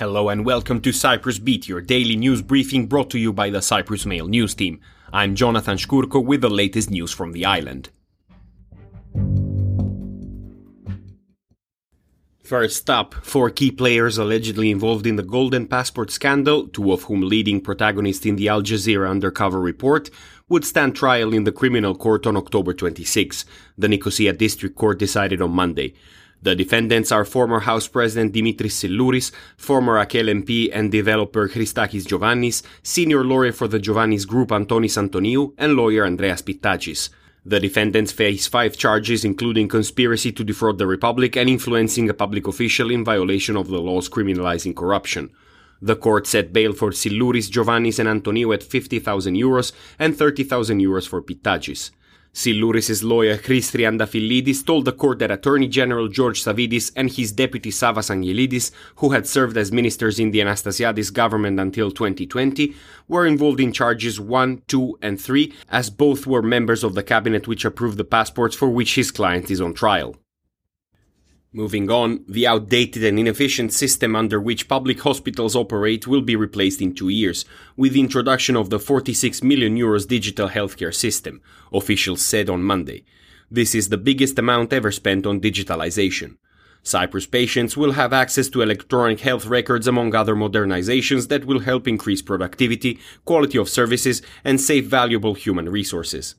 Hello and welcome to Cyprus Beat, your daily news briefing brought to you by the Cyprus Mail news team. I'm Jonathan Shkurko with the latest news from the island. First up, four key players allegedly involved in the Golden Passport scandal, two of whom leading protagonists in the Al Jazeera undercover report, would stand trial in the criminal court on October 26. The Nicosia District Court decided on Monday. The defendants are former House President Demetris Syllouris, former Akel MP and developer Christakis Giovanis, senior lawyer for the Giovanis Group Antonis Antoniou, and lawyer Andreas Pittadjis. The defendants face five charges, including conspiracy to defraud the Republic and influencing a public official in violation of the laws criminalizing corruption. The court set bail for Silouris, Giovanis, and Antoniou at 50,000 euros and 30,000 euros for Pittadjis. Syllouris' lawyer Chris Triandafillidis told the court that Attorney General George Savvides and his deputy Savvas Angelides, who had served as ministers in the Anastasiades government until 2020, were involved in charges 1, 2, and 3, as both were members of the cabinet which approved the passports for which his client is on trial. Moving on, the outdated and inefficient system under which public hospitals operate will be replaced in two years, with the introduction of the 46 million euros digital healthcare system, officials said on Monday. This is the biggest amount ever spent on digitalization. Cyprus patients will have access to electronic health records among other modernizations that will help increase productivity, quality of services, and save valuable human resources.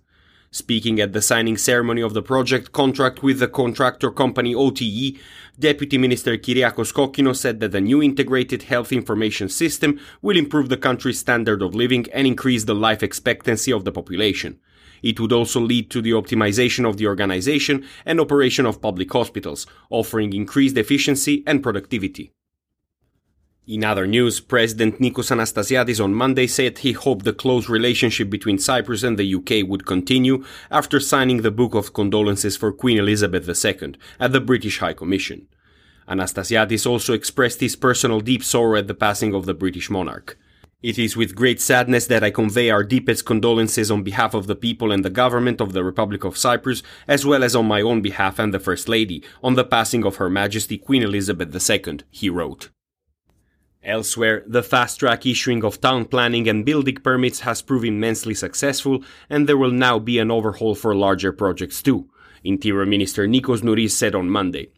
Speaking at the signing ceremony of the project contract with the contractor company OTE, Deputy Minister Kyriakos Kokkinos said that the new integrated health information system will improve the country's standard of living and increase the life expectancy of the population. It would also lead to the optimization of the organization and operation of public hospitals, offering increased efficiency and productivity. In other news, President Nicos Anastasiades on Monday said he hoped the close relationship between Cyprus and the UK would continue after signing the Book of Condolences for Queen Elizabeth II at the British High Commission. Anastasiades also expressed his personal deep sorrow at the passing of the British monarch. It is with great sadness that I convey our deepest condolences on behalf of the people and the government of the Republic of Cyprus, as well as on my own behalf and the First Lady, on the passing of Her Majesty Queen Elizabeth II, he wrote. Elsewhere, the fast track issuing of town planning and building permits has proven immensely successful, and there will now be an overhaul for larger projects too, Interior Minister Nikos Nouris said on Monday.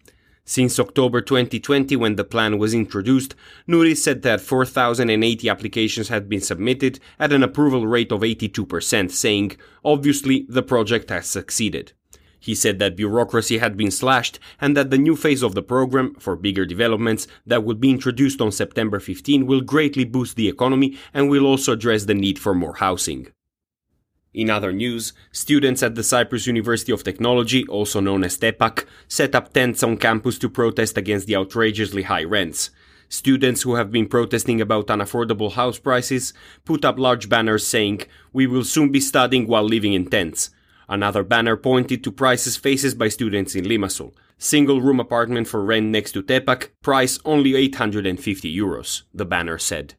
Since October 2020, when the plan was introduced, Nouris said that 4,080 applications had been submitted at an approval rate of 82%, saying, obviously, the project has succeeded. He said that bureaucracy had been slashed and that the new phase of the program for bigger developments that would be introduced on September 15 will greatly boost the economy and will also address the need for more housing. In other news, students at the Cyprus University of Technology, also known as TEPAK, set up tents on campus to protest against the outrageously high rents. Students who have been protesting about unaffordable house prices put up large banners saying, We will soon be studying while living in tents. Another banner pointed to prices faced by students in Limassol. Single room apartment for rent next to Tepak, price only 850 euros, the banner said.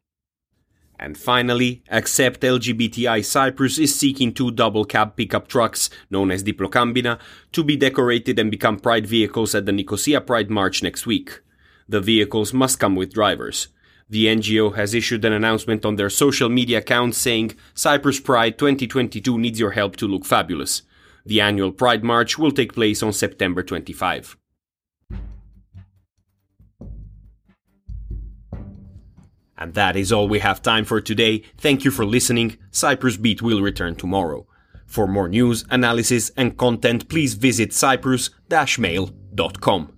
And finally, Accept LGBTI Cyprus is seeking two double cab pickup trucks, known as Diplokambina, to be decorated and become Pride vehicles at the Nicosia Pride March next week. The vehicles must come with drivers. The NGO has issued an announcement on their social media account saying Cyprus Pride 2022 needs your help to look fabulous. The annual Pride March will take place on September 25. And that is all we have time for today. Thank you for listening. Cyprus Beat will return tomorrow. For more news, analysis, and content, please visit cyprus-mail.com.